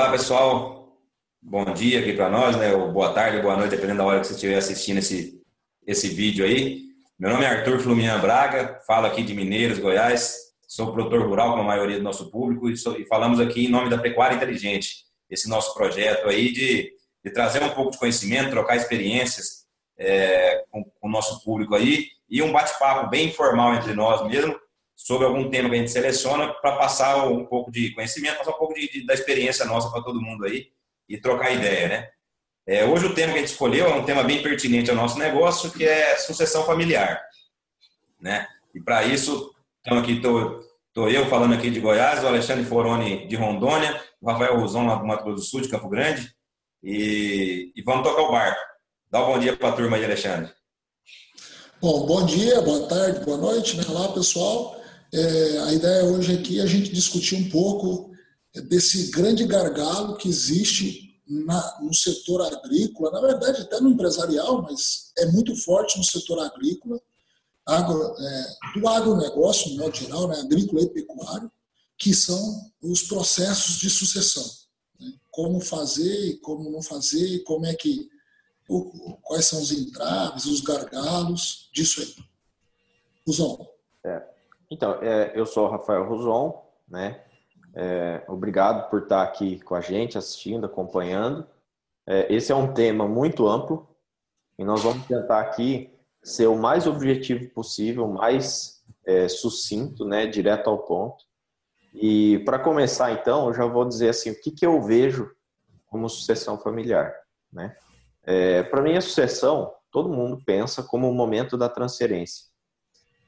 Olá, pessoal. Bom dia aqui para nós, né? Ou boa tarde, boa noite, dependendo da hora que você estiver assistindo esse, esse vídeo aí. Meu nome é Arthur Flumian Braga, falo aqui de Mineiros, Goiás. Sou produtor rural, como a maioria do nosso público, e, sou, e falamos aqui em nome da Pecuária Inteligente, esse nosso projeto aí de, de trazer um pouco de conhecimento, trocar experiências é, com, com o nosso público aí e um bate-papo bem informal entre nós mesmo, sobre algum tema que a gente seleciona para passar um pouco de conhecimento, passar um pouco de, de, da experiência nossa para todo mundo aí e trocar ideia, né? É, hoje o tema que a gente escolheu é um tema bem pertinente ao nosso negócio, que é sucessão familiar, né? E para isso, então aqui tô, tô eu falando aqui de Goiás, o Alexandre Foroni de Rondônia, o Rafael Rosão lá do Mato Grosso do Sul, de Campo Grande, e, e vamos tocar o barco. Dá um bom dia para a turma aí, Alexandre. Bom, bom dia, boa tarde, boa noite, né? Olá, pessoal. É, a ideia hoje aqui é a gente discutir um pouco desse grande gargalo que existe na, no setor agrícola, na verdade até no empresarial, mas é muito forte no setor agrícola, agro, é, do agronegócio, no modo geral, né, agrícola e pecuário, que são os processos de sucessão. Né? Como fazer, como não fazer, como é que, o, quais são os entraves, os gargalos, disso aí. Usão. É. Então, é, eu sou o Rafael Roson, né? É, obrigado por estar aqui com a gente, assistindo, acompanhando. É, esse é um tema muito amplo e nós vamos tentar aqui ser o mais objetivo possível, mais é, sucinto, né? Direto ao ponto. E para começar, então, eu já vou dizer assim, o que, que eu vejo como sucessão familiar, né? É, para mim, a sucessão, todo mundo pensa como o momento da transferência.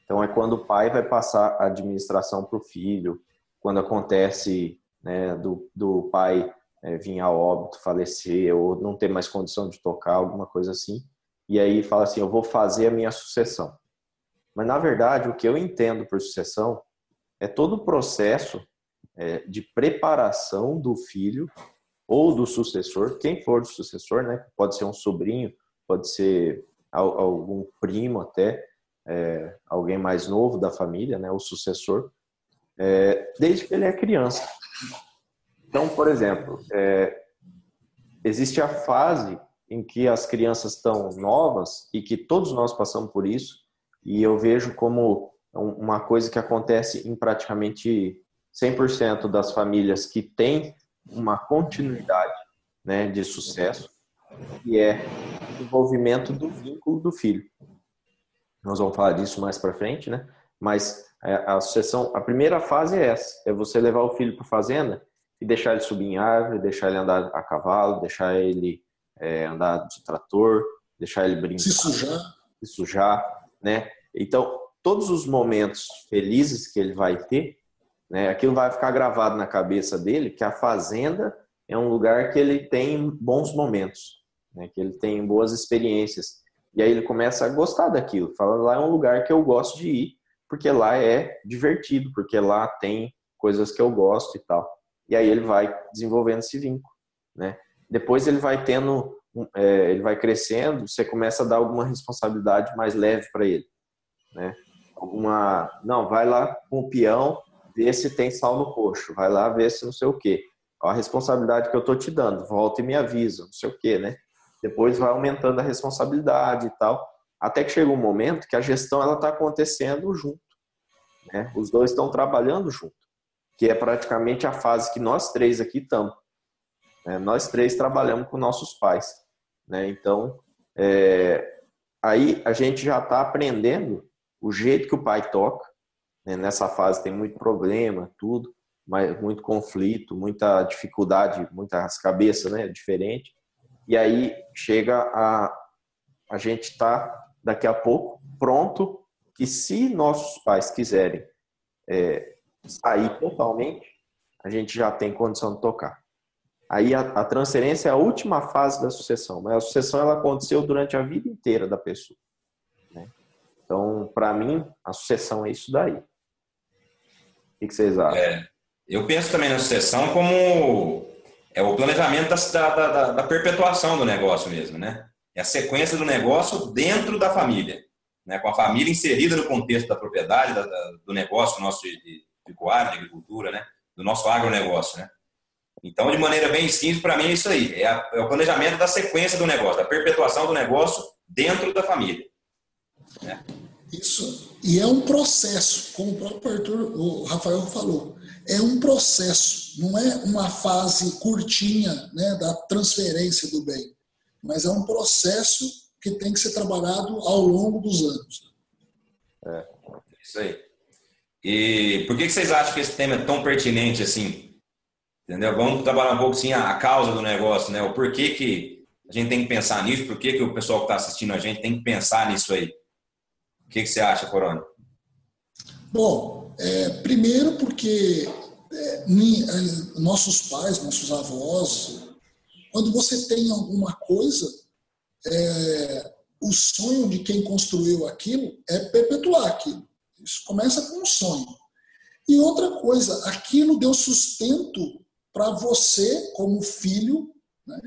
Então, é quando o pai vai passar a administração para o filho, quando acontece né, do, do pai é, vir a óbito, falecer, ou não ter mais condição de tocar, alguma coisa assim. E aí fala assim: eu vou fazer a minha sucessão. Mas, na verdade, o que eu entendo por sucessão é todo o processo é, de preparação do filho ou do sucessor, quem for o sucessor, né? Pode ser um sobrinho, pode ser algum primo até, é, alguém mais novo da família, né, o sucessor, é, desde que ele é criança. Então, por exemplo, é, existe a fase em que as crianças estão novas e que todos nós passamos por isso, e eu vejo como uma coisa que acontece em praticamente 100% das famílias que têm uma continuidade né, de sucesso, que é o desenvolvimento do vínculo do filho. Nós vamos falar disso mais para frente, né? Mas é, a sucessão, a primeira fase é essa: é você levar o filho para fazenda e deixar ele subir em árvore, deixar ele andar a cavalo, deixar ele é, andar de trator, deixar ele brincar, se sujar, se sujar, né? Então, todos os momentos felizes que ele vai ter, né? Aquilo vai ficar gravado na cabeça dele que a fazenda é um lugar que ele tem bons momentos, né? Que ele tem boas experiências e aí ele começa a gostar daquilo. Fala, lá é um lugar que eu gosto de ir, porque lá é divertido, porque lá tem coisas que eu gosto e tal. E aí ele vai desenvolvendo esse vínculo, né? Depois ele vai tendo, é, ele vai crescendo, você começa a dar alguma responsabilidade mais leve para ele, né? Alguma, não, vai lá com o peão, vê se tem sal no coxo, vai lá ver se não sei o quê. A responsabilidade que eu tô te dando, volta e me avisa, não sei o quê, né? Depois vai aumentando a responsabilidade e tal, até que chega um momento que a gestão ela está acontecendo junto, né? Os dois estão trabalhando junto, que é praticamente a fase que nós três aqui estamos. Né? Nós três trabalhamos com nossos pais, né? Então, é... aí a gente já está aprendendo o jeito que o pai toca. Né? Nessa fase tem muito problema, tudo, mas muito conflito, muita dificuldade, muitas cabeças, né? Diferente. E aí chega a a gente está daqui a pouco pronto que se nossos pais quiserem é, sair totalmente, a gente já tem condição de tocar. Aí a, a, transferência é a última fase da sucessão, mas a sucessão ela aconteceu durante a vida inteira da pessoa. Né? Então, para mim, a sucessão é isso daí. O que, que vocês acham? É, eu penso também na sucessão como é o planejamento da, da, da, perpetuação do negócio mesmo, né? É a sequência do negócio dentro da família, né? com a família inserida no contexto da propriedade, da, do negócio nosso de, de pecuária, de agricultura, né? Do nosso agronegócio, né? Então, de maneira bem simples, para mim é isso aí. É, a, é, o planejamento da sequência do negócio, da perpetuação do negócio dentro da família. Né? Isso. E é um processo, como o próprio Arthur, o Rafael falou. É um processo, não é uma fase curtinha né, da transferência do bem, mas é um processo que tem que ser trabalhado ao longo dos anos. É, isso aí. E por que vocês acham que esse tema é tão pertinente assim? Entendeu? Vamos trabalhar um pouco assim a, causa do negócio, né? O porquê que a gente tem que pensar nisso, por que, que o pessoal que está assistindo a gente tem que pensar nisso aí. O que, que você acha, Corona? Bom, é, primeiro porque é, é, nossos pais, nossos avós, quando você tem alguma coisa, é, o sonho de quem construiu aquilo é perpetuar aquilo. Isso começa com um sonho. E outra coisa, aquilo deu sustento para você, como filho, né,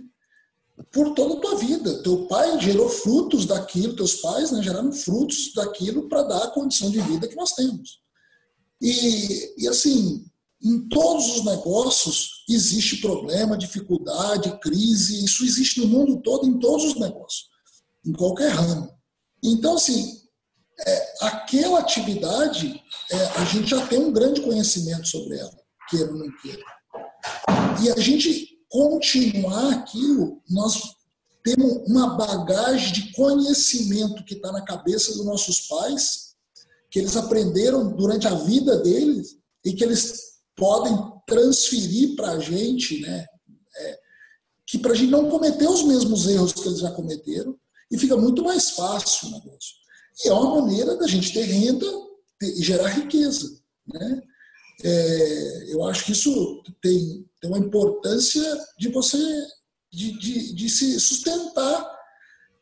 por toda a tua vida. Teu pai gerou frutos daquilo, teus pais né, geraram frutos daquilo para dar a condição de vida que nós temos. E, e assim, em todos os negócios existe problema, dificuldade, crise, isso existe no mundo todo, em todos os negócios, em qualquer ramo. Então, assim, é, aquela atividade, é, a gente já tem um grande conhecimento sobre ela, queira ou não queira. E a gente continuar aquilo, nós temos uma bagagem de conhecimento que está na cabeça dos nossos pais, que eles aprenderam durante a vida deles e que eles podem transferir para a gente, né? É, que para a gente não cometer os mesmos erros que eles já cometeram e fica muito mais fácil o negócio. E é uma maneira da gente ter renda e gerar riqueza, né? É, eu acho que isso tem, tem uma importância de você de, de, de se sustentar.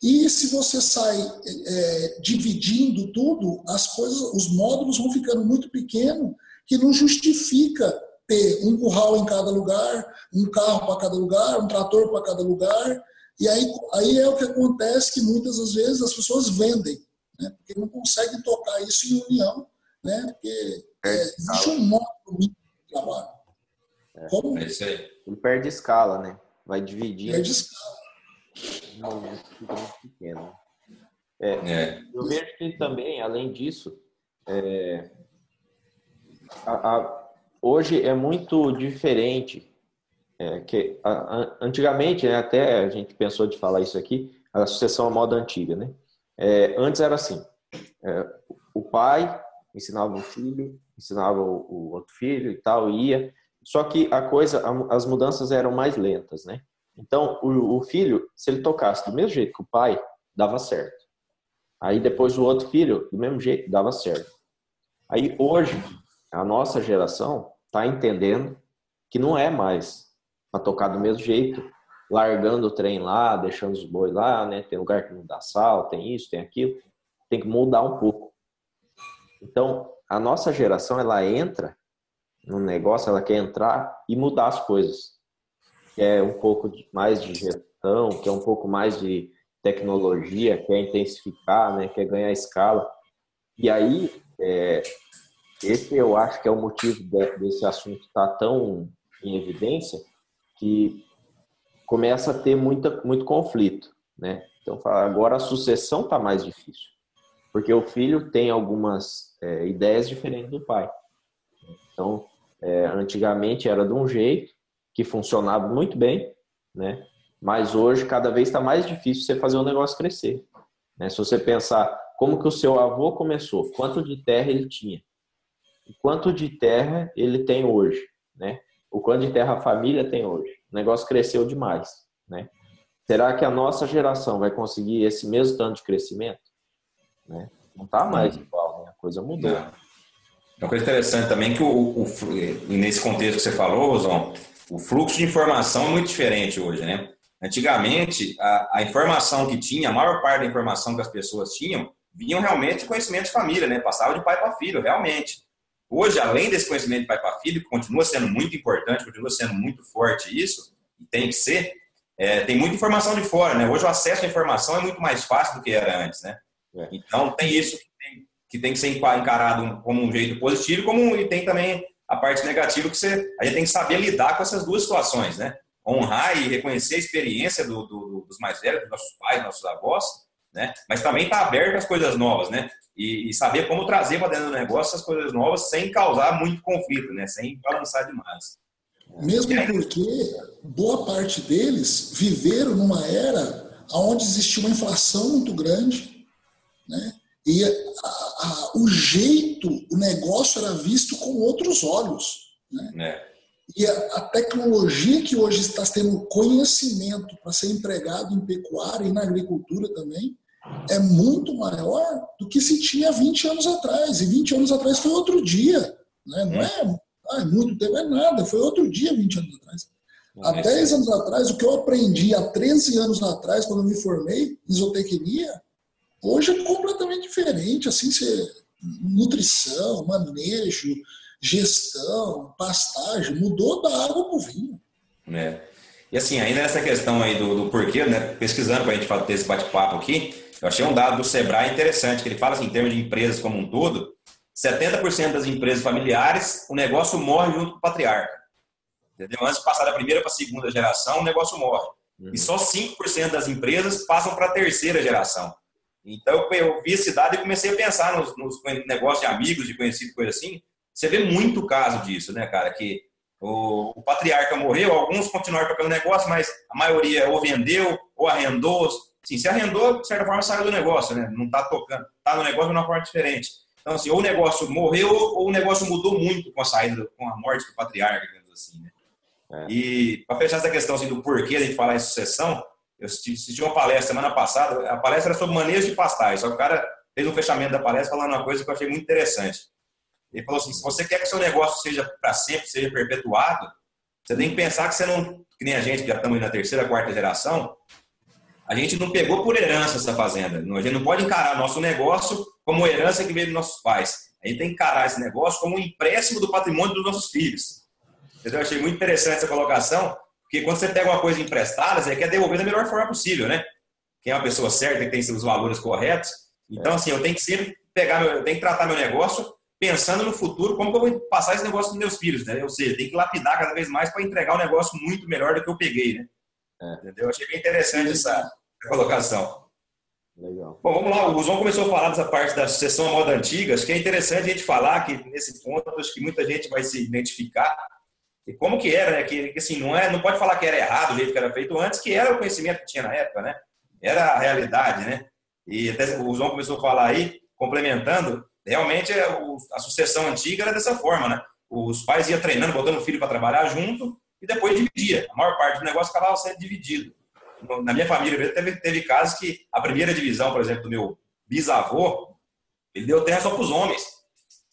E se você sai é, dividindo tudo, as coisas, os módulos vão ficando muito pequenos, que não justifica ter um curral em cada lugar, um carro para cada lugar, um trator para cada lugar. E aí, aí é o que acontece que muitas das vezes as pessoas vendem, né? porque não conseguem tocar isso em união, né? porque é, existe um modo de trabalho. É. Como? É isso aí. Ele perde escala, né? Vai dividir. Perde escala. Fica muito pequeno. É, é. Eu vejo que também, além disso, é, a, a, hoje é muito diferente. É, que a, antigamente, né, até a gente pensou de falar isso aqui, a sucessão à moda antiga, né? É, antes era assim: o pai ensinava o filho, ensinava o, o outro filho e tal, ia. Só que a coisa, as mudanças eram mais lentas, né? Então, o, o, filho, se ele tocasse do mesmo jeito que o pai, dava certo. Aí depois o outro filho, do mesmo jeito, dava certo. Aí hoje, a nossa geração está entendendo que não é mais para tocar do mesmo jeito, largando o trem lá, deixando os bois lá, né? Tem lugar que não dá sal, tem isso, tem aquilo. Tem que mudar um pouco. Então, a nossa geração, ela entra no negócio, ela quer entrar e mudar as coisas. Quer um pouco mais de gestão, quer um pouco mais de tecnologia, quer intensificar, né? quer ganhar escala. E aí, é, esse eu acho que é o motivo desse assunto estar tá tão em evidência, que começa a ter muita, muito conflito. Né? Então, agora a sucessão está mais difícil, porque o filho tem algumas é, ideias diferentes do pai. Então, é, antigamente era de um jeito que funcionava muito bem, né? Mas hoje cada vez está mais difícil você fazer o negócio crescer. Né? Se você pensar como que o seu avô começou, quanto de terra ele tinha, e quanto de terra ele tem hoje, né? O quanto de terra a família tem hoje. O negócio cresceu demais, né? Será que a nossa geração vai conseguir esse mesmo tanto de crescimento? Né? Não está mais igual coisa mudou. É. Uma coisa interessante também que o, o, nesse contexto que você falou, Rosão, o fluxo de informação é muito diferente hoje, né? Antigamente, a, a, informação que tinha, a maior parte da informação que as pessoas tinham, vinham realmente de conhecimento de família, né? Passava de pai para filho, realmente. Hoje, além desse conhecimento de pai para filho, que continua sendo muito importante, continua sendo muito forte isso, e tem que ser, é, tem muita informação de fora, né? Hoje o acesso à informação é muito mais fácil do que era antes, né? É. Então, tem isso que tem que ser encarado como um jeito positivo, como e tem também a parte negativa que você, a gente tem que saber lidar com essas duas situações, né? Honrar e reconhecer a experiência do, do, dos mais velhos, dos nossos pais, nossos avós, né? Mas também estar tá aberto às coisas novas, né? E, e saber como trazer para dentro do negócio essas coisas novas sem causar muito conflito, né? Sem balançar demais. Mesmo porque boa parte deles viveram numa era onde existia uma inflação muito grande, né? E a, a, o jeito, o negócio era visto com outros olhos. Né? É. E a, a, tecnologia que hoje está tendo conhecimento para ser empregado em pecuária e na agricultura também é muito maior do que se tinha 20 anos atrás. E 20 anos atrás foi outro dia. Né? Não é ah, muito tempo, é nada. Foi outro dia, 20 anos atrás. Há 10 anos atrás, o que eu aprendi há 13 anos atrás, quando me formei em zootecnia, Hoje é completamente diferente, assim, você, nutrição, manejo, gestão, pastagem, mudou da água para o vinho. É. E assim, ainda nessa questão aí do, do porquê, né, pesquisando para a gente ter esse bate-papo aqui, eu achei um dado do Sebrae interessante, que ele fala assim, em termos de empresas como um todo, 70% das empresas familiares, o negócio morre junto com o patriarca. Entendeu? Antes de passar da primeira para a segunda geração, o negócio morre. Uhum. E só 5% das empresas passam para a terceira geração. Então eu vi a cidade e comecei a pensar nos, nos negócios de amigos, de conhecidos, coisa assim. Você vê muito caso disso, né, cara? Que o, o patriarca morreu, alguns continuaram tocando negócio, mas a maioria ou vendeu ou arrendou. Sim, se arrendou, de certa forma, saiu do negócio, né? Não está tocando, está no negócio de uma forma diferente. Então, assim, ou o negócio morreu ou o negócio mudou muito com a saída, com a morte do patriarca, digamos assim, né? É. E para fechar essa questão assim, do porquê a gente falar em sucessão, eu assisti uma palestra semana passada, a palestra era sobre manejo de pastais, só que o cara fez um fechamento da palestra falando uma coisa que eu achei muito interessante. Ele falou assim: se você quer que seu negócio seja para sempre, seja perpetuado, você tem que pensar que você não, que nem a gente, que já estamos na terceira, quarta geração, a gente não pegou por herança essa fazenda. A gente não pode encarar nosso negócio como herança que veio dos nossos pais. A gente tem que encarar esse negócio como um empréstimo do patrimônio dos nossos filhos. Eu achei muito interessante essa colocação, porque quando você pega uma coisa emprestada, você quer devolver da melhor forma possível, né? Quem é uma pessoa certa, que tem seus valores corretos. Então, assim, eu tenho que sempre pegar, meu, eu tenho que tratar meu negócio pensando no futuro, como que eu vou passar esse negócio para meus filhos, né? Ou seja, tem que lapidar cada vez mais para entregar um negócio muito melhor do que eu peguei, né? É. Entendeu? Eu achei bem interessante essa, colocação. Legal. Bom, vamos lá. O João começou a falar dessa parte da sucessão à moda antiga. Acho que é interessante a gente falar que nesse ponto, acho que muita gente vai se identificar e como que era, né? Que, assim, não, é, não pode falar que era errado o jeito que era feito antes, que era o conhecimento que tinha na época, né? Era a realidade, né? E até o João começou a falar aí, complementando, realmente é a sucessão antiga era dessa forma, né? Os pais iam treinando, botando o filho para trabalhar junto e depois dividia. A maior parte do negócio acabava sendo dividido. Na minha família teve, teve casos que a primeira divisão, por exemplo, do meu bisavô, ele deu terra só para os homens.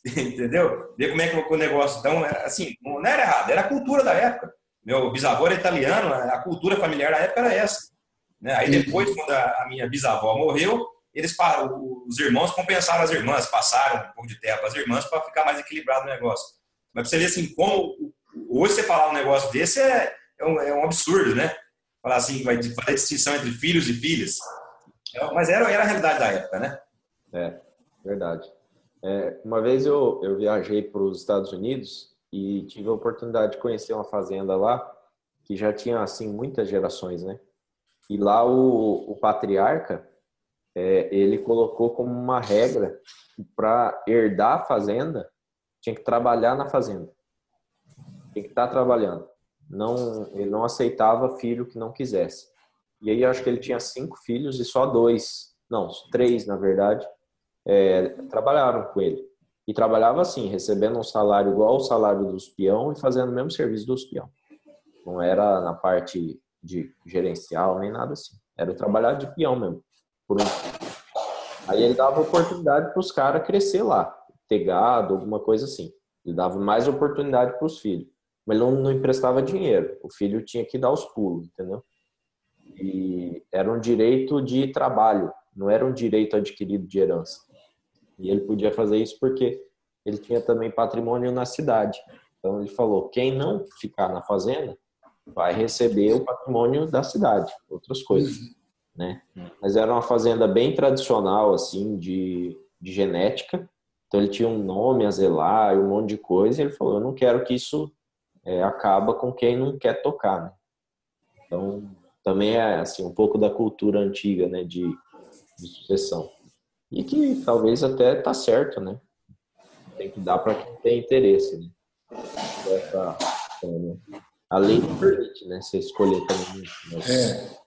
Entendeu? Ver como é que o negócio. Então, é, assim, não era errado, era a cultura da época. Meu bisavô era italiano, a cultura familiar da época era essa. Né? Aí depois, quando a minha bisavó morreu, eles os irmãos compensaram as irmãs, passaram um pouco de terra para as irmãs para ficar mais equilibrado o negócio. Mas para você ver assim, como hoje você falar um negócio desse é, é, um, é um absurdo, né? Falar assim, vai fazer distinção entre filhos e filhas. É, mas era, era a realidade da época, né? É, verdade. É, uma vez eu, eu viajei para os Estados Unidos e tive a oportunidade de conhecer uma fazenda lá que já tinha assim muitas gerações, né? E lá o, o patriarca é, ele colocou como uma regra para herdar a fazenda tinha que trabalhar na fazenda, tinha que estar tá trabalhando. Não, ele não aceitava filho que não quisesse. E aí acho que ele tinha cinco filhos e só dois, não, três na verdade, é, trabalharam com ele. E trabalhava assim, recebendo um salário igual ao salário dos peão e fazendo o mesmo serviço dos peão. Não era na parte de gerencial nem nada assim. Era trabalhar de peão mesmo. Um... Aí ele dava oportunidade para os caras crescer lá, ter gado, alguma coisa assim. Ele dava mais oportunidade para os filhos. Mas ele não emprestava dinheiro. O filho tinha que dar os pulos, entendeu? E era um direito de trabalho, não era um direito adquirido de herança. E ele podia fazer isso porque ele tinha também patrimônio na cidade. Então ele falou: quem não ficar na fazenda vai receber o patrimônio da cidade, outras coisas, né? Mas era uma fazenda bem tradicional assim de, de genética Então ele tinha um nome a zelar, um monte de coisa, e ele falou: eu não quero que isso é, acaba com quem não quer tocar. Né? Então também é assim um pouco da cultura antiga, né, de, de sucessão e que talvez até tá certo, né? Tem que dar para quem tem interesse, né? Essa, né? A lei não permite, né? Você escolher também. Né? É.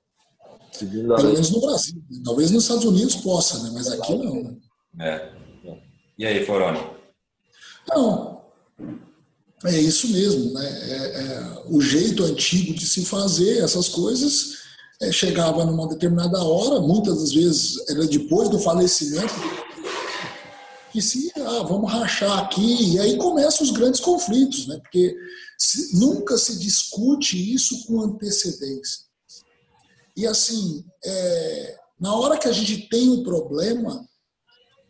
Segundo Pelo menos no Brasil. Talvez nos Estados Unidos possa, né? Mas aqui não. Né? É. E aí, Foroni? Não, é isso mesmo, né? É, é, o jeito antigo de se fazer essas coisas é, chegava numa determinada hora, muitas das vezes era depois do falecimento, que se, ah, vamos rachar aqui, e aí começam os grandes conflitos, né? Porque se, nunca se discute isso com antecedência. E assim, é, na hora que a gente tem um problema,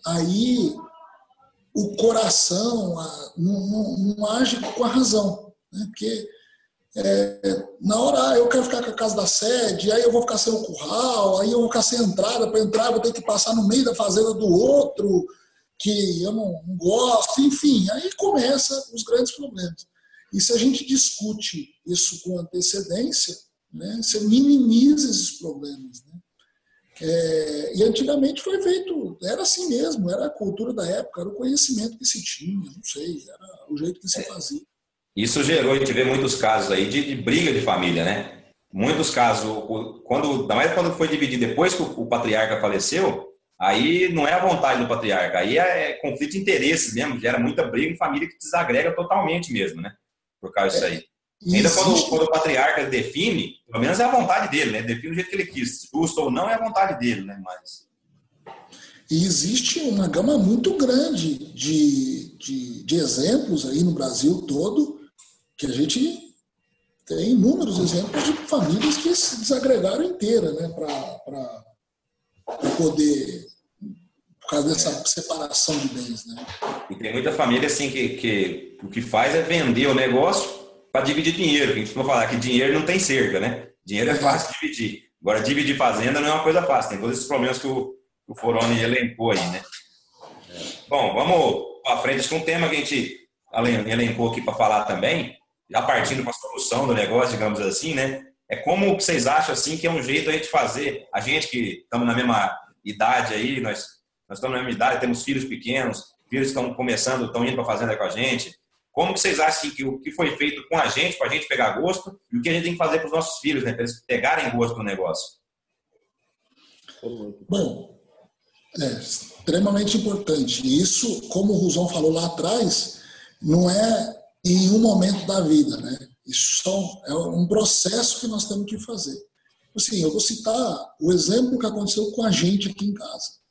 aí o coração não, não, não age com a razão. Né? Porque é, na hora ah, eu quero ficar com a casa da sede, aí eu vou ficar sem o curral, aí eu vou ficar sem entrada, para entrar vou ter que passar no meio da fazenda do outro, que eu não, não gosto, enfim, aí começa os grandes problemas. E se a gente discute isso com antecedência, né, você minimiza esses problemas. Né? É, e antigamente foi feito, era assim mesmo, era a cultura da época, era o conhecimento que se tinha, não sei, era o jeito que se fazia. Isso gerou, a gente vê muitos casos aí de, de briga de família, né? Muitos casos, quando, ainda mais quando foi dividido depois que o, o, patriarca faleceu, aí não é a vontade do patriarca, aí é, é conflito de interesses mesmo, gera muita briga em família que desagrega totalmente mesmo, né? Por causa disso aí. Ainda quando, quando, o patriarca define, pelo menos é a vontade dele, né? Define o jeito que ele quis. Justo ou não é a vontade dele, né? Mas... E existe uma gama muito grande de, de, de, exemplos aí no Brasil todo, que a gente tem inúmeros exemplos de famílias que se desagregaram inteira, né? Para poder. Por causa dessa separação de bens, né? E tem muita família assim que, que o que faz é vender o negócio para dividir dinheiro. A gente costuma falar que dinheiro não tem cerca, né? Dinheiro é fácil de dividir. Agora, dividir fazenda não é uma coisa fácil. Tem todos esses problemas que o, o Foroni elencou aí, né? Bom, vamos para frente. Que um tema que a gente elencou aqui para falar também, já partindo para a solução do negócio, digamos assim, né? É como vocês acham assim que é um jeito a gente fazer, a gente que estamos na mesma idade aí, nós, nós estamos na mesma idade, temos filhos pequenos, filhos estão começando, estão indo para a fazenda com a gente, como que vocês acham que o que foi feito com a gente, para a gente pegar gosto, e o que a gente tem que fazer para os nossos filhos, né, para eles pegarem gosto no negócio? Bom, é extremamente importante. Isso, como o Ruzão falou lá atrás, não é em um momento da vida, né? Isso é um processo que nós temos que fazer. Assim, eu vou citar o exemplo que aconteceu com a gente aqui em casa.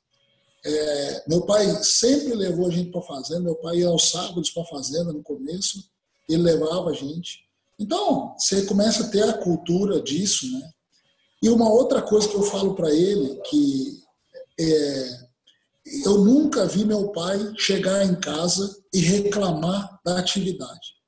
É, meu pai sempre levou a gente para a fazenda, meu pai ia aos sábados para a fazenda no começo, ele levava a gente. Então, você começa a ter a cultura disso, né? E uma outra coisa que eu falo para ele, que é, eu nunca vi meu pai chegar em casa e reclamar da atividade.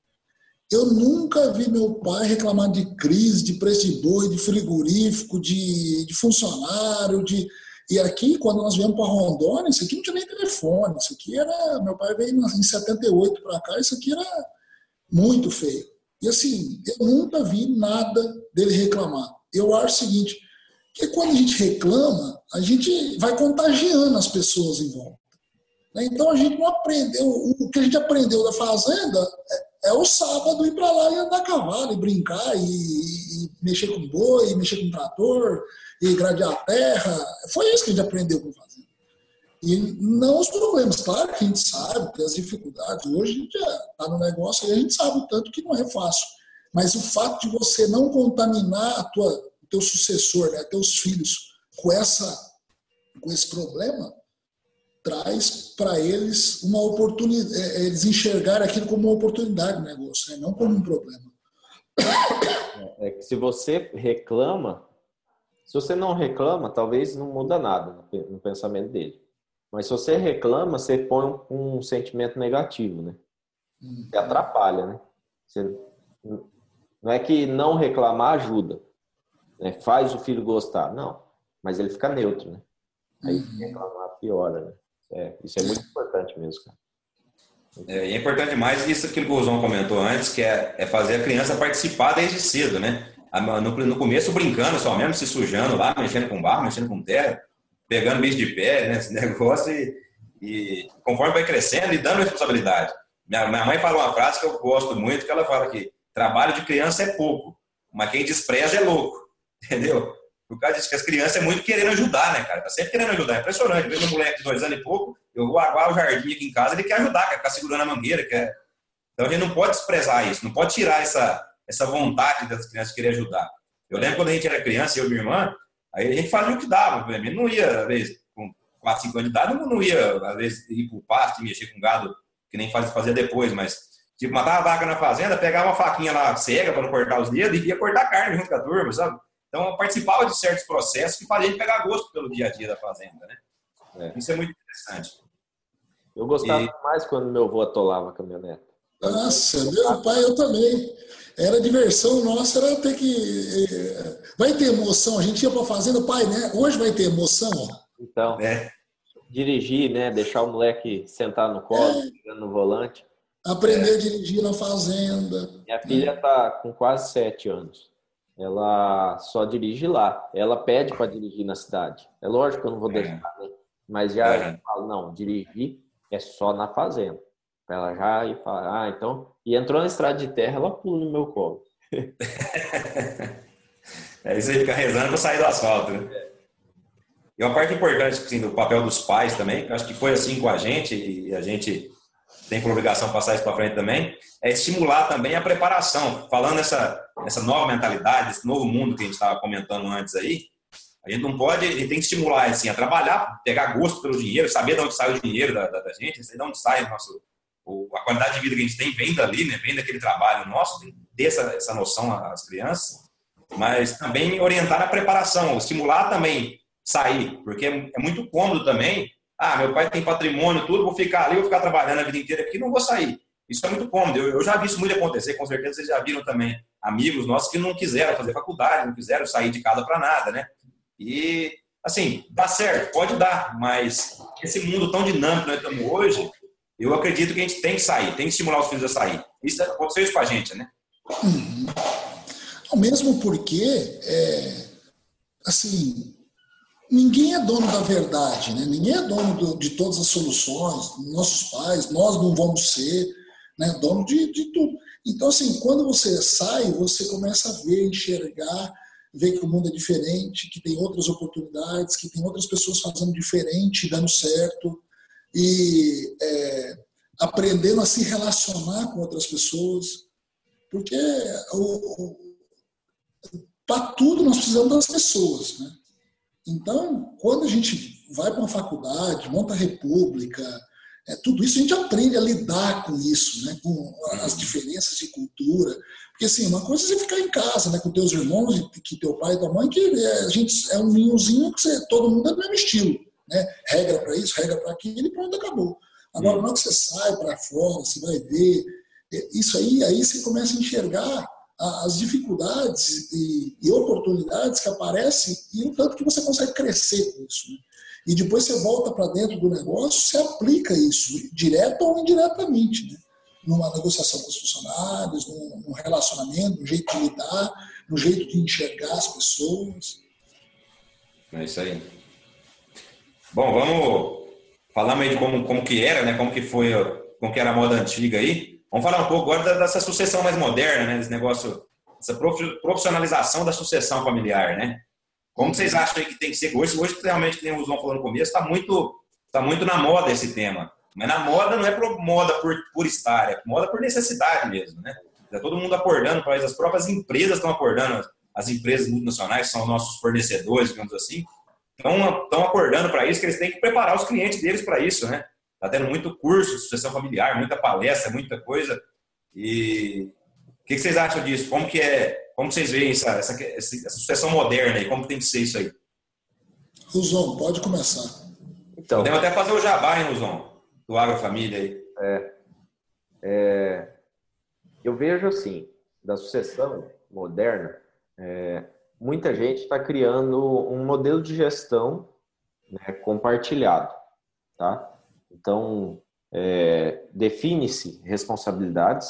Eu nunca vi meu pai reclamar de crise, de preço de boi, de frigorífico, de, de funcionário, de e aqui, quando nós viemos para Rondônia, isso aqui não tinha nem telefone. Isso aqui era. Meu pai veio em 78 para cá, isso aqui era muito feio. E assim, eu nunca vi nada dele reclamar. Eu acho o seguinte: que quando a gente reclama, a gente vai contagiando as pessoas em volta. Né? Então a gente não aprendeu. O que a gente aprendeu da fazenda é, é o sábado ir para lá e andar a cavalo, e brincar, e, e mexer com boi, e mexer com trator, e gradear a terra. Foi isso que a gente aprendeu com fazenda. E não os problemas. Claro que a gente sabe, tem as dificuldades. Hoje a gente está no negócio e a gente sabe o tanto que não é fácil. Mas o fato de você não contaminar a tua, teu sucessor, né, teus filhos, com, essa, com esse problema, traz para eles uma oportunidade, é, é, eles enxergarem aquilo como uma oportunidade no negócio, né? não como um problema. É que se você reclama, se você não reclama, talvez não muda nada no pensamento dele. Mas se você reclama, você põe um, um sentimento negativo, né? Uhum. Que atrapalha, né? Você, não é que não reclamar ajuda, né? faz o filho gostar, não. Mas ele fica neutro, né? Aí uhum. reclamar piora, né? É, isso é muito importante mesmo, cara. É, é importante demais isso que o João comentou antes, que é, é fazer a criança participar desde cedo, né? No, no, começo brincando só mesmo, se sujando lá, mexendo com barro, mexendo com terra, pegando bicho de pé, né? Esse negócio e, e conforme vai crescendo e dando responsabilidade. Minha, minha mãe fala uma frase que eu gosto muito, que ela fala que trabalho de criança é pouco, mas quem despreza é louco, entendeu? Por causa disso que as crianças é muito querendo ajudar, né, cara? Tá sempre querendo ajudar. É impressionante. Vejo um moleque de dois anos e pouco, eu vou aguar o jardim aqui em casa, ele quer ajudar, quer ficar segurando a mangueira, quer... Então a gente não pode desprezar isso, não pode tirar essa, essa vontade das crianças querer ajudar. Eu lembro quando a gente era criança, eu e minha irmã, aí a gente fazia o que dava. A gente não ia, às vezes, com 4, 5 anos de idade, não ia, às vezes, ir pro pasto e mexer com gado, que nem fazia depois, mas, tipo, matava a vaca na fazenda, pegava uma faquinha lá cega para não cortar os dedos e ia cortar carne junto com a turma, sabe? Então, eu participava de certos processos que faziam ele pegar gosto pelo dia a dia da fazenda, né? É. Isso é muito interessante. Eu gostava e... mais quando meu avô atolava a caminhonete. Nossa, meu pai, eu também. Era diversão nossa, era ter que. Eh, vai ter emoção, a gente ia pra fazenda, pai, né? Hoje vai ter emoção. Então, é. dirigir, né? Deixar o moleque sentar no colo, é. no volante. Aprender é. a dirigir na fazenda. Minha filha está com quase sete anos. Ela só dirige lá. Ela pede para dirigir na cidade. É lógico que eu não vou é. deixar, né? Mas já é. falo, não, dirigir é só na fazenda. Ela já ir falar, ah, então. E entrou na estrada de terra, ela pula no meu colo. é isso aí, fica rezando para sair do asfalto, né? E uma parte importante assim, do papel dos pais também, que acho que foi assim com a gente, e a gente tem por obrigação passar isso para frente também, é estimular também a preparação. Falando essa, essa nova mentalidade, esse novo mundo que a gente estava comentando antes aí, a gente não pode, a gente tem que estimular assim, a trabalhar, pegar gosto pelo dinheiro, saber de onde sai o dinheiro da, da, da gente, saber de onde sai o nosso, o, a qualidade de vida que a gente tem vem dali, né? vem daquele trabalho nosso, que ter essa, noção às crianças, mas também orientar na preparação, estimular também sair, porque é, é muito cômodo também. Ah, meu pai tem patrimônio, tudo, vou ficar ali, vou ficar trabalhando a vida inteira aqui, não vou sair. Isso é muito cômodo. Eu, eu já vi isso muito acontecer, com certeza vocês já viram também amigos nossos que não quiseram fazer faculdade, não quiseram sair de casa para nada, né? E, assim, dá certo, pode dar, mas esse mundo tão dinâmico que nós estamos hoje, eu acredito que a gente tem que sair, tem que estimular os filhos a sair. Isso aconteceu isso com a gente, né? Hum. Mesmo porque, é, assim, ninguém é dono da verdade, né? ninguém é dono do, de todas as soluções, nossos pais, nós não vamos ser né, dono de, de tudo. Então, assim, quando você sai, você começa a ver, enxergar, ver que o mundo é diferente, que tem outras oportunidades, que tem outras pessoas fazendo diferente, dando certo, e é, aprendendo a se relacionar com outras pessoas, porque para tudo nós precisamos das pessoas, né? Então, quando a gente vai para uma faculdade, monta a república, é, tudo isso a gente aprende a lidar com isso, né, com as diferenças de cultura. Porque, assim, uma coisa é você ficar em casa né, com teus irmãos, que teu pai e tua mãe, que é, a gente é um ninhozinho que você, todo mundo é do mesmo estilo. Né? Regra para isso, regra para aquilo e pronto, acabou. Agora, na hora que você sai para fora, você vai ver, é, isso aí, aí você começa a enxergar as dificuldades e, e, oportunidades que aparecem e o tanto que você consegue crescer com isso. Né? E depois você volta para dentro do negócio, você aplica isso, direto ou indiretamente, né? numa negociação com os funcionários, num, num relacionamento, no jeito de lidar, no jeito de enxergar as pessoas. É isso aí. Bom, vamos falar meio de como, como que era, né? Como que foi, como que era a moda antiga aí. Vamos falar um pouco agora dessa sucessão mais moderna, né? Desse negócio, essa profissionalização da sucessão familiar, né? Como vocês acham que tem que ser hoje? Hoje, realmente, que nem o João falou no começo, está muito, tá muito na moda esse tema. Mas na moda não é por moda por, por estar, é moda por necessidade mesmo, né? Está todo mundo acordando as próprias empresas estão acordando, as empresas multinacionais, que são nossos fornecedores, digamos assim, estão acordando para isso, que eles têm que preparar os clientes deles para isso, né? Está tendo muito curso de sucessão familiar, muita palestra, muita coisa. E o que, vocês acham disso? Como que é? Como vocês veem essa, essa, essa sucessão moderna e como tem que ser isso aí? Ruzon, pode começar. Então, Podemos até fazer o jabá, hein, Ruzon? Do Agrofamília aí. É, é, eu vejo assim, da sucessão moderna, é, muita gente está criando um modelo de gestão né, compartilhado, tá? Então, é, define-se responsabilidades,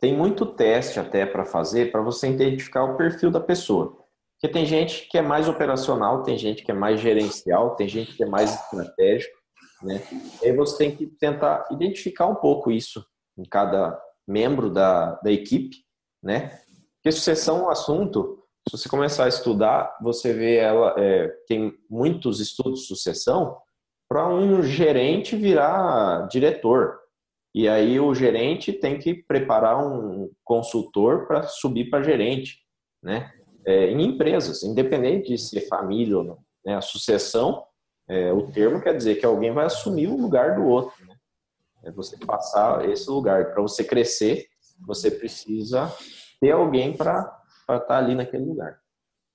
tem muito teste até para fazer para você identificar o perfil da pessoa. Porque tem gente que é mais operacional, tem gente que é mais gerencial, tem gente que é mais estratégico, né? E aí você tem que tentar identificar um pouco isso em cada membro da, da equipe, né? Porque sucessão é um assunto, se você começar a estudar, você vê ela, é, tem muitos estudos de sucessão para um gerente virar diretor. E aí o gerente tem que preparar um consultor para subir para gerente, né? é, em empresas, independente de ser família ou não. Né? A sucessão, é, o termo quer dizer que alguém vai assumir o lugar do outro. Né? É você passar esse lugar. Para você crescer, você precisa ter alguém para estar tá ali naquele lugar.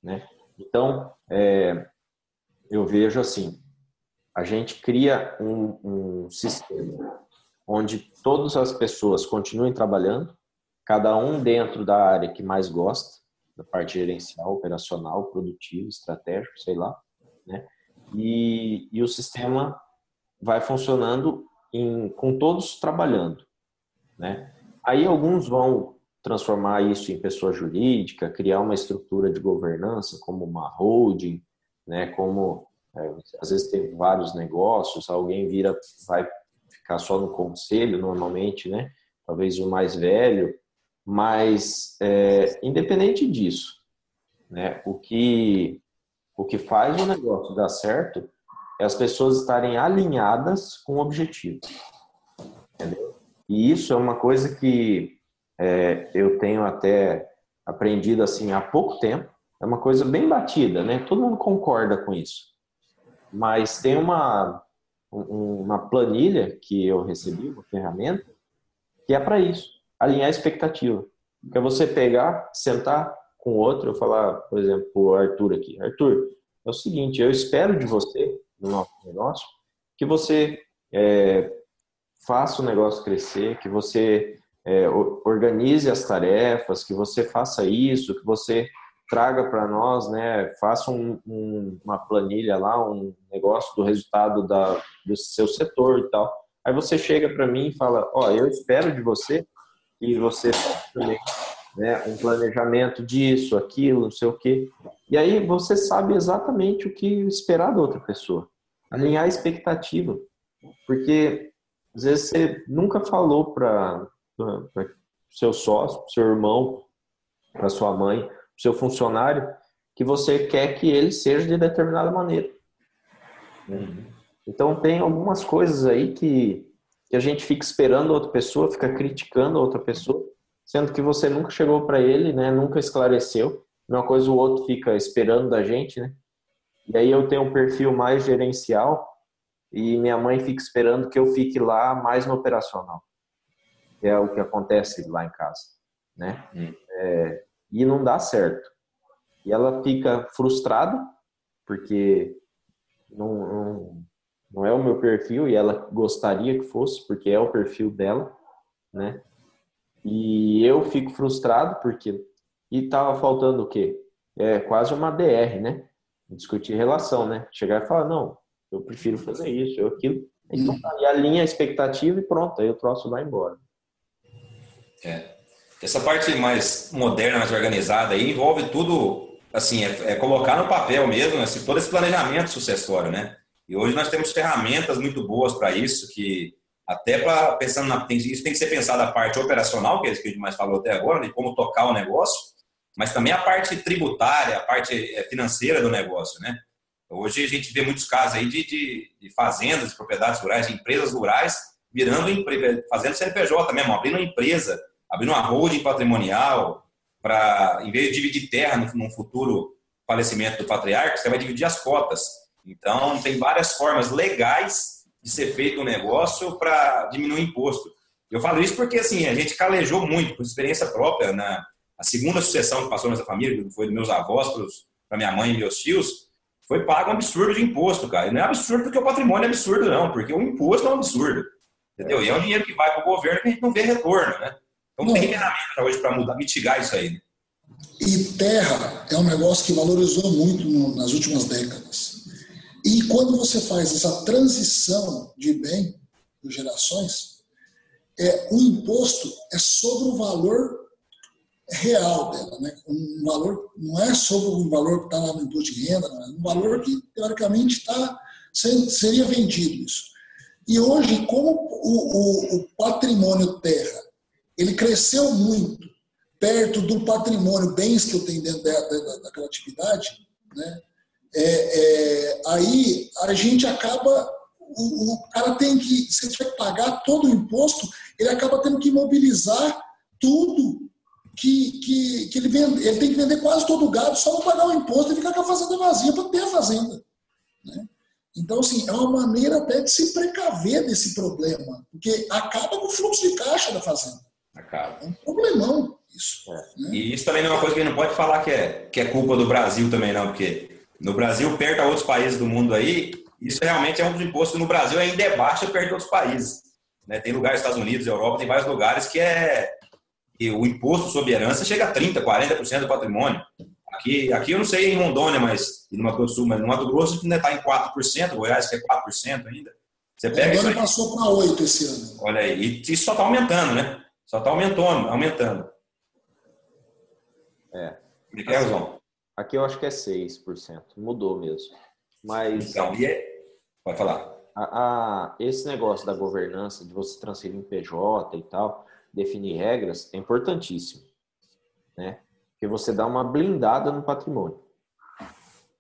Né? Então, é, eu vejo assim, a gente cria um, um sistema onde todas as pessoas continuem trabalhando, cada um dentro da área que mais gosta, da parte gerencial, operacional, produtivo, estratégico, sei lá, né? E, e o sistema vai funcionando em, com todos trabalhando, né? Aí alguns vão transformar isso em pessoa jurídica, criar uma estrutura de governança como uma holding, né? Como às vezes tem vários negócios, alguém vira vai ficar só no conselho normalmente, né? Talvez o mais velho mas, é, independente disso, né, o, que, o que faz o negócio dar certo é as pessoas estarem alinhadas com o objetivo. Entendeu? E isso é uma coisa que é, eu tenho até aprendido assim há pouco tempo. É uma coisa bem batida, né? Todo mundo concorda com isso. Mas tem uma, uma planilha que eu recebi, uma ferramenta, que é para isso alinhar a expectativa. Que é você pegar, sentar com outro, eu falar, por exemplo, o Arthur aqui. Arthur, é o seguinte, eu espero de você, no nosso negócio, que você é, faça o negócio crescer, que você é, organize as tarefas, que você faça isso, que você traga para nós, né, faça um, um, uma planilha lá, um negócio do resultado da, do seu setor e tal. Aí você chega para mim e fala, ó, oh, eu espero de você e você também né, um planejamento disso, aquilo, não sei o quê. E aí você sabe exatamente o que esperar da outra pessoa. Alinhar a expectativa. Porque às vezes você nunca falou para seu sócio, seu irmão, para sua mãe, seu funcionário, que você quer que ele seja de determinada maneira. Uhum. Então tem algumas coisas aí que que a gente fica esperando outra pessoa, fica criticando outra pessoa, sendo que você nunca chegou para ele, né? Nunca esclareceu. Uma coisa o outro fica esperando da gente, né? E aí eu tenho um perfil mais gerencial e minha mãe fica esperando que eu fique lá mais no operacional. Que é o que acontece lá em casa, né? Hum. É, e não dá certo. E ela fica frustrada porque não, não, não é o meu perfil e ela gostaria que fosse, porque é o perfil dela, né? E eu fico frustrado porque e tava faltando o quê? É quase uma DR, né? Discutir relação, né? Chegar e falar, não, eu prefiro fazer isso, eu aquilo. Então, e alinha a expectativa e pronto, aí o troço vai embora. É. Essa parte mais moderna, mais organizada aí envolve tudo, assim, é, é colocar no papel mesmo, assim, todo esse planejamento sucessório, né? E hoje nós temos ferramentas muito boas para isso, que até para pensando na isso tem que ser pensado a parte operacional, que é isso que a gente mais falou até agora, de como tocar o negócio, mas também a parte tributária, a parte é, financeira do negócio, né? Hoje a gente vê muitos casos aí de, de, de fazendas, de propriedades rurais, de empresas rurais virando fazendo CNPJ mesmo, abrindo uma empresa, abrindo uma holding patrimonial para, em vez de dividir terra no, no futuro falecimento do patriarca, você vai dividir as cotas. Então, tem várias formas legais de ser feito um negócio para diminuir imposto. Eu falo isso porque, assim, a gente calejou muito, por experiência própria, na a segunda sucessão que passou nessa família, que foi dos meus avós para minha mãe e meus tios, foi pago um absurdo de imposto, cara. E não é absurdo porque o patrimônio é absurdo, não, porque o imposto é um absurdo. Entendeu? E é um dinheiro que vai para o governo que a gente não vê retorno, né? Então tem ferramenta hoje para mudar, mitigar isso aí. Né? E terra é um negócio que valorizou muito no, nas últimas décadas. E quando você faz essa transição de bem, por gerações, é, o imposto é sobre o valor real dela, né? Um valor não é sobre o valor que está lá no imposto de renda, é um valor que teoricamente está seria vendido isso. E hoje, como o, o, o patrimônio terra ele cresceu muito perto do patrimônio, bens que eu tenho dentro da, da, daquela atividade, né? É, é, aí a gente acaba, o, o, cara tem que, se ele tiver que pagar todo o imposto, ele acaba tendo que mobilizar tudo que, que, que ele vende. Ele tem que vender quase todo o gado só para pagar o imposto e ficar com a fazenda vazia para ter a fazenda. Né? Então, assim, é uma maneira até de se precaver desse problema, porque acaba com o fluxo de caixa da fazenda. Acaba. É um problemão isso. É. Né? E isso também não é uma coisa que a gente não pode falar que é, que é culpa do Brasil também, não, porque no Brasil, perto a outros países do mundo aí, isso realmente é um dos impostos que no Brasil ainda é baixo perto de outros países. Né? Tem lugares, Estados Unidos, Europa, tem vários lugares que é que o imposto sobre herança chega a 30%, 40% do patrimônio. Aqui, aqui eu não sei em Rondônia, mas no Mato Grosso, mas no Mato Grosso ainda está em 4%, Goiás que é 4% ainda. Você pega Rondônia passou para 8% esse ano. Olha aí, e isso só está aumentando, né? Só está aumentando, aumentando. É. Me quer, João? Aqui eu acho que é 6%, mudou mesmo. Mas. Então, e é... Pode falar. A, a, esse negócio da governança, de você transferir em PJ e tal, definir regras, é importantíssimo. Né? Porque você dá uma blindada no patrimônio.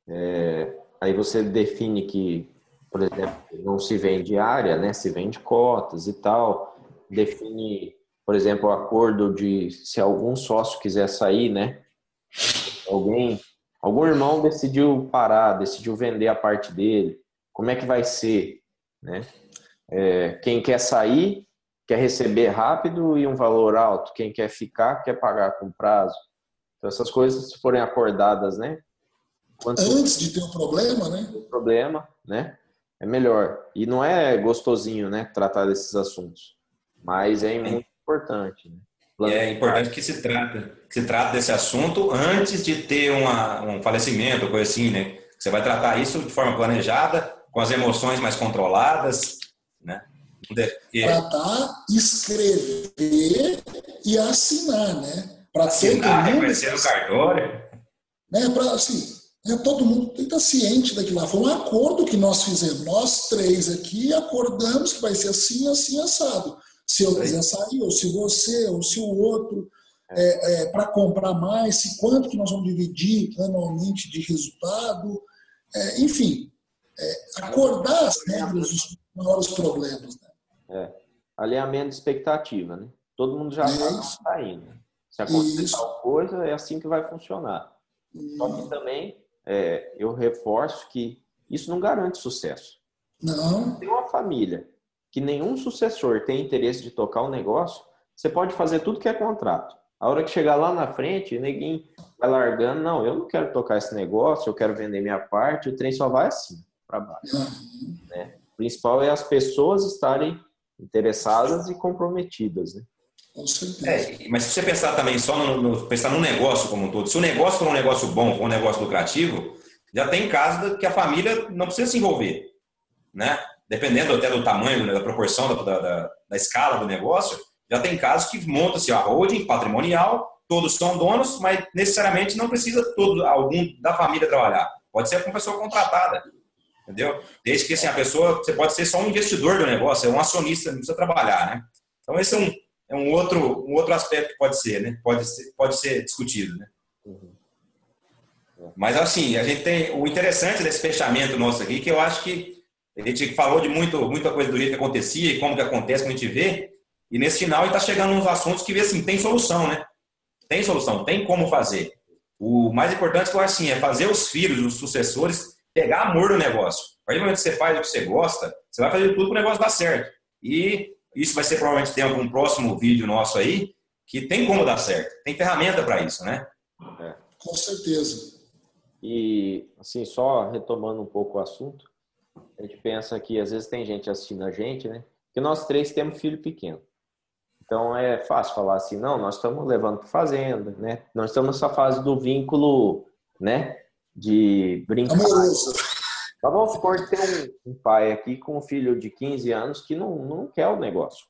É, aí você define que, por exemplo, não se vende área, né? se vende cotas e tal. Define, por exemplo, o acordo de se algum sócio quiser sair, né? Alguém, algum irmão decidiu parar, decidiu vender a parte dele. Como é que vai ser, né? É, quem quer sair quer receber rápido e um valor alto. Quem quer ficar quer pagar com prazo. Então essas coisas se forem acordadas, né? Quanto Antes de ter um problema, né? Problema, né? É melhor. E não é gostosinho, né? Tratar desses assuntos. Mas é muito importante. Né? E é importante que se trata, que se trate desse assunto antes de ter uma, um falecimento, coisa assim, né? Você vai tratar isso de forma planejada, com as emoções mais controladas, né? Porque... Tratar, escrever e assinar, né? Para assinar, reconhecer no cartório. Né? Para assim, né? todo mundo tem que estar ciente daquilo lá. Foi um acordo que nós fizemos. Nós três aqui acordamos que vai ser assim, assim, assado se eu quiser sair, ou se você, ou se o outro, é, é, para comprar mais, se quanto que nós vamos dividir anualmente de resultado, é, enfim, é, acordar as regras dos maiores problemas. Né? É, alinhamento de expectativa, né? Todo mundo já está indo. Se acontecer Isso. tal coisa, é assim que vai funcionar. Só que também é, eu reforço que isso não garante sucesso. Não. Tem uma família que nenhum sucessor tem interesse de tocar o um negócio, você pode fazer tudo que é contrato. A hora que chegar lá na frente, ninguém vai largando, não, eu não quero tocar esse negócio, eu quero vender minha parte, o trem só vai assim, para baixo. Uhum. Né? O principal é as pessoas estarem interessadas e comprometidas, né? É, mas se você pensar também só no, no, pensar no negócio como um todo, se o negócio for um negócio bom, for um negócio lucrativo, já tem casos que a família não precisa se envolver, né? Dependendo até do tamanho, né, da proporção da, da, da, escala do negócio, já tem casos que monta-se a holding patrimonial, todos são donos, mas necessariamente não precisa todo algum da família trabalhar. Pode ser uma pessoa contratada, entendeu? Desde que assim, a pessoa, você pode ser só um investidor do negócio, é um acionista, não precisa trabalhar, né? Então esse é um, é um outro um outro aspecto que pode ser, né? Pode ser, pode ser discutido, né? Uhum. Mas assim, a gente tem o interessante desse fechamento nosso aqui, que eu acho que a gente falou de muito, muita coisa do jeito que acontecia e como que acontece, como a gente vê. E nesse final está chegando uns assuntos que vê assim, tem solução, né? Tem solução, tem como fazer. O mais importante que eu acho assim, é fazer os filhos, os sucessores, pegar amor no negócio. A partir do momento que você faz o que você gosta, você vai fazer tudo para o negócio dar certo. E isso vai ser provavelmente ter algum próximo vídeo nosso aí, que tem como dar certo. Tem ferramenta para isso, né? É. Com certeza. E, assim, só retomando um pouco o assunto, a gente pensa que às vezes tem gente assistindo a gente, né? Que nós três temos filho pequeno. Então é fácil falar assim, não, nós estamos levando para fazenda, né? Nós estamos nessa fase do vínculo, né? De brincar. Amoroso. Mas vamos supor que tem um, um, pai aqui com um filho de 15 anos que não, não quer o negócio,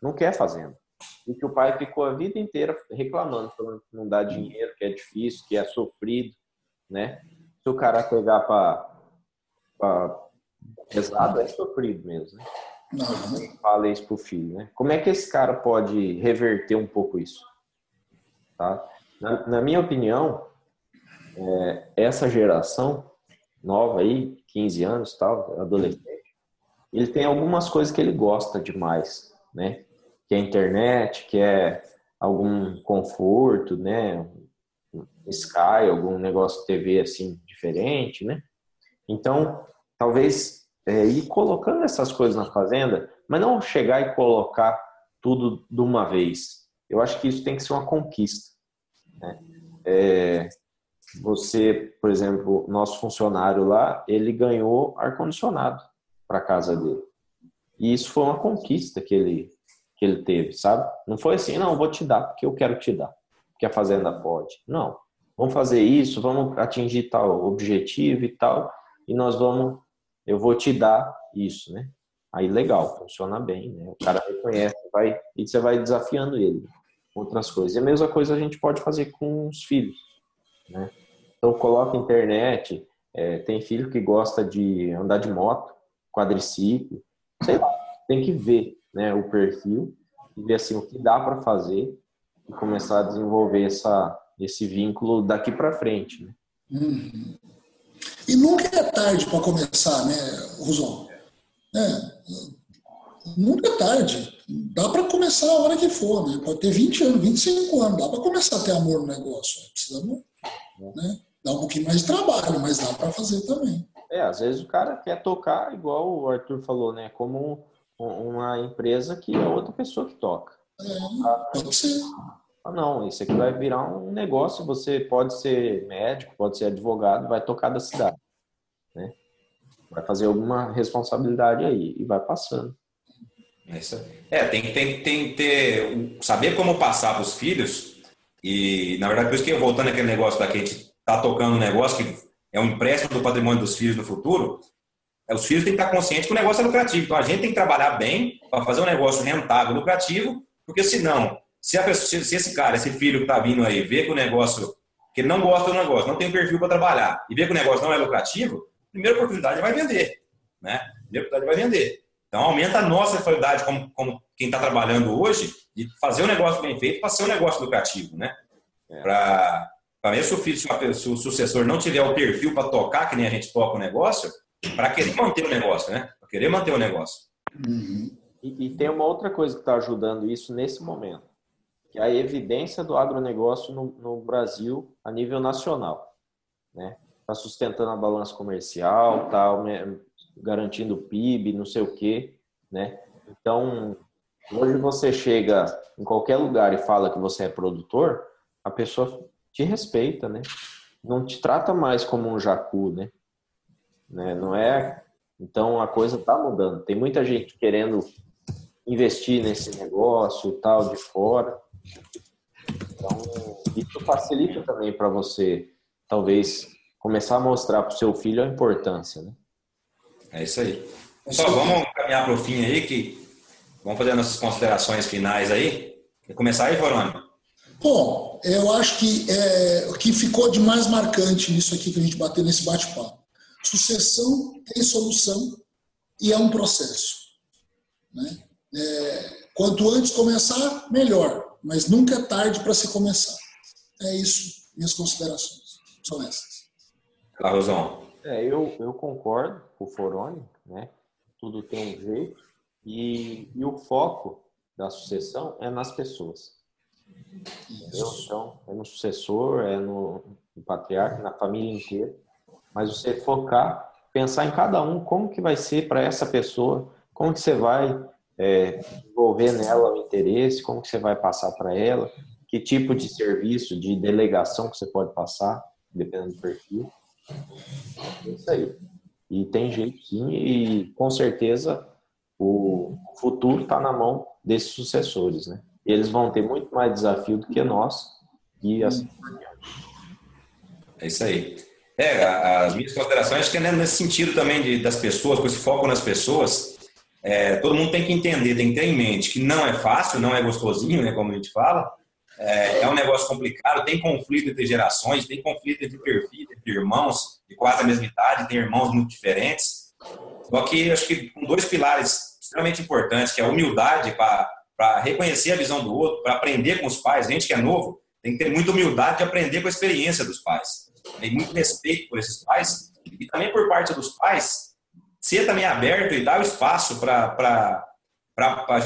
não quer fazenda. E que o pai ficou a vida inteira reclamando, falando que não dá dinheiro, que é difícil, que é sofrido, né? Se o cara pegar para pesado, é sofrido mesmo, né? Não. Fala isso pro filho, né? Como é que esse cara pode reverter um pouco isso? Tá? Na, na minha opinião, é, essa geração nova aí, 15 anos tal, adolescente, ele tem algumas coisas que ele gosta demais, né? Que é internet, que é algum conforto, né? Sky, algum negócio de TV assim diferente, né? Então, talvez é, ir colocando essas coisas na fazenda, mas não chegar e colocar tudo de uma vez. Eu acho que isso tem que ser uma conquista. Né? É, você, por exemplo, nosso funcionário lá, ele ganhou ar-condicionado para casa dele. E isso foi uma conquista que ele, que ele teve, sabe? Não foi assim, não, vou te dar porque eu quero te dar, porque a fazenda pode. Não. Vamos fazer isso, vamos atingir tal objetivo e tal, e nós vamos, eu vou te dar isso, né? Aí legal, funciona bem, né? O cara reconhece, vai, e você vai desafiando ele. Outras coisas. E a mesma coisa a gente pode fazer com os filhos, né? Então, coloca internet. É, tem filho que gosta de andar de moto, quadriciclo, sei lá. Tem que ver né, o perfil e ver assim, o que dá para fazer e começar a desenvolver essa, esse vínculo daqui para frente. Né? Uhum. E nunca é tarde para começar, né, Rosão? É, nunca é tarde. Dá para começar a hora que for, né? Pode ter 20 anos, 25 anos, dá para começar a ter amor no negócio. Precisamos né, Dá um pouquinho mais de trabalho, mas dá para fazer também. É, às vezes o cara quer tocar, igual o Arthur falou, né? Como uma empresa que é outra pessoa que toca. É, pode ser. Ah, não, isso aqui vai virar um negócio. Você pode ser médico, pode ser advogado, vai tocar da cidade. Né? Vai fazer alguma responsabilidade aí e vai passando. É, tem, tem, tem que ter. Saber como passar para os filhos. E, na verdade, por isso que eu voltando aquele negócio da que a gente está tocando um negócio que é um empréstimo do patrimônio dos filhos no futuro, é, os filhos têm que estar conscientes que o negócio é lucrativo. Então a gente tem que trabalhar bem para fazer um negócio rentável, lucrativo, porque senão, se, pessoa, se esse cara, esse filho que está vindo aí, vê que o negócio, que ele não gosta do negócio, não tem perfil para trabalhar, e vê que o negócio não é lucrativo, a primeira oportunidade vai vender. Né? Primeira oportunidade vai vender. Então aumenta a nossa qualidade como, como quem está trabalhando hoje de fazer o negócio bem feito para ser um negócio lucrativo. Né? É. Para para se o filho, se o sucessor não tiver o perfil para tocar, que nem a gente toca o negócio, para querer manter o negócio, né? Para querer manter o negócio. Uhum. E, e, tem uma outra coisa que está ajudando isso nesse momento, que é a evidência do agronegócio no, no Brasil a nível nacional, né? Está sustentando a balança comercial, tá garantindo o PIB, não sei o quê, né? Então, hoje você chega em qualquer lugar e fala que você é produtor, a pessoa te respeita, né? Não te trata mais como um jacu, né? né? Não é. Então a coisa tá mudando. Tem muita gente querendo investir nesse negócio tal de fora. Então isso facilita também para você, talvez, começar a mostrar para o seu filho a importância, né? É isso aí. Só vamos caminhar para o fim aí, que vamos fazer nossas considerações finais aí. Quer começar aí, Vorônio? Bom, eu acho que é, o que ficou de mais marcante nisso aqui que a gente bateu nesse bate-papo. Sucessão tem solução e é um processo. Né? É, quanto antes começar, melhor, mas nunca é tarde para se começar. É isso, minhas considerações são essas. Carlosão. É, eu, eu concordo com o Foroni, né? tudo tem um jeito, e, e o foco da sucessão é nas pessoas. Entendeu? Então, é no sucessor, é no, no patriarca, na família inteira. Mas você focar, pensar em cada um, como que vai ser para essa pessoa, como que você vai é, envolver nela o interesse, como que você vai passar para ela, que tipo de serviço, de delegação que você pode passar, dependendo do perfil. É isso aí. E tem jeito sim, e com certeza o futuro está na mão desses sucessores, né? eles vão ter muito mais desafio do que nós e assim É isso aí. É, as minhas considerações, acho que é nesse sentido também de, das pessoas, com esse foco nas pessoas, é, todo mundo tem que entender, tem que ter em mente que não é fácil, não é gostosinho, né, como a gente fala, é, é um negócio complicado, tem conflito entre gerações, tem conflito entre perfis, entre irmãos de quase a mesma idade, tem irmãos muito diferentes. Só que acho que com dois pilares extremamente importantes, que é a humildade para reconhecer a visão do outro, para aprender com os pais, gente que é novo, tem que ter muita humildade de aprender com a experiência dos pais. Tem muito respeito por esses pais e também por parte dos pais ser também aberto e dar o espaço para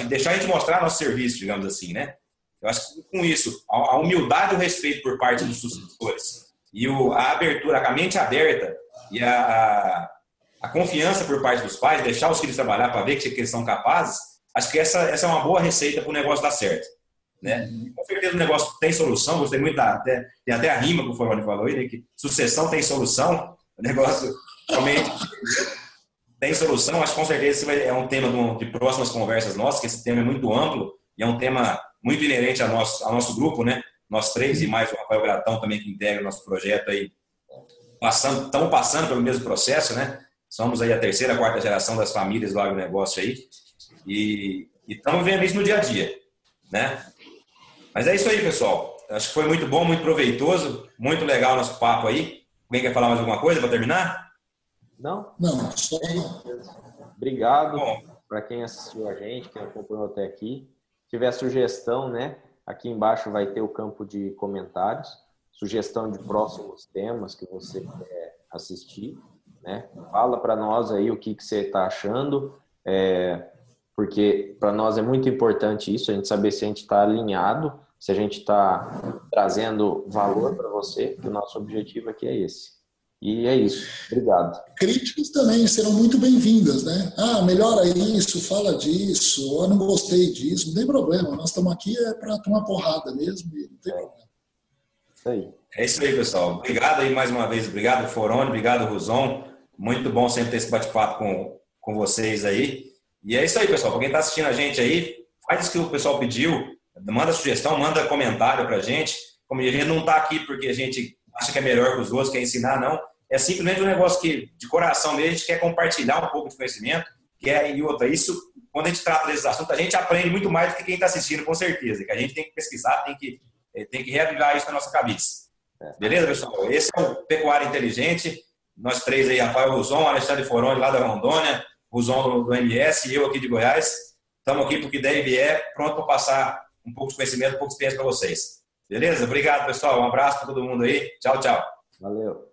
deixar a gente mostrar nosso serviço, digamos assim, né? Eu acho que com isso, a humildade e o respeito por parte dos sucessores e o, a abertura, a mente aberta e a, a, a, confiança por parte dos pais, deixar os filhos trabalhar para ver que, eles são capazes, acho que essa, essa é uma boa receita para o negócio dar certo. Né? Com certeza o negócio tem solução, gostei muito da, até, tem até a rima que o Foroni falou aí, né? que sucessão tem solução, o negócio realmente tem solução, acho que com certeza esse é um tema de, de próximas conversas nossas, que esse tema é muito amplo e é um tema muito inerente ao nosso, ao nosso grupo, né? Nós três e mais o Rafael Gratão também que integra o nosso projeto aí, passando, estamos passando pelo mesmo processo, né? Somos aí a terceira, quarta geração das famílias do agronegócio aí e estamos vendo isso no dia a dia, né? Mas é isso aí, pessoal. Acho que foi muito bom, muito proveitoso, muito legal o nosso papo aí. Alguém quer falar mais alguma coisa para terminar? Não? Não, só não. Obrigado para quem assistiu a gente, quem acompanhou até aqui tiver sugestão, né? Aqui embaixo vai ter o campo de comentários, sugestão de próximos temas que você quer assistir, né? Fala para nós aí o que, que você está achando, é, porque para nós é muito importante isso, a gente saber se a gente está alinhado, se a gente está trazendo valor para você, que o nosso objetivo aqui é esse. E é isso. Obrigado. Críticas também serão muito bem-vindas, né? Ah, melhora isso, fala disso, eu não gostei disso, não tem problema. Nós estamos aqui é para tomar porrada mesmo e não tem é. problema. Isso aí. É isso aí, pessoal. Obrigado aí mais uma vez. Obrigado, Forone. Obrigado, Ruzon. Muito bom sempre ter esse bate-papo com, com vocês aí. E é isso aí, pessoal. Para quem está assistindo a gente aí, faz o que o pessoal pediu. Manda sugestão, manda comentário para a gente. Como a gente não está aqui porque a gente acha que é melhor que os outros, quer ensinar, não. É simplesmente um negócio que, de coração mesmo, a gente quer compartilhar um pouco de conhecimento, que é, e outra, isso, quando a gente trata desses assuntos, a gente aprende muito mais do que quem está assistindo, com certeza, que a gente tem que pesquisar, tem que, eh, tem que reavivar isso na nossa cabeça. Beleza, pessoal? Esse é o Pecuária Inteligente, nós três aí, Rafael Ruzon, Alexandre Foroni, lá da Rondônia, Ruzon do, MS e eu aqui de Goiás, estamos aqui porque daí vier, pronto para passar um pouco de conhecimento, um pouco de experiência para vocês. Beleza? Obrigado, pessoal. Um abraço para todo mundo aí. Tchau, tchau. Valeu.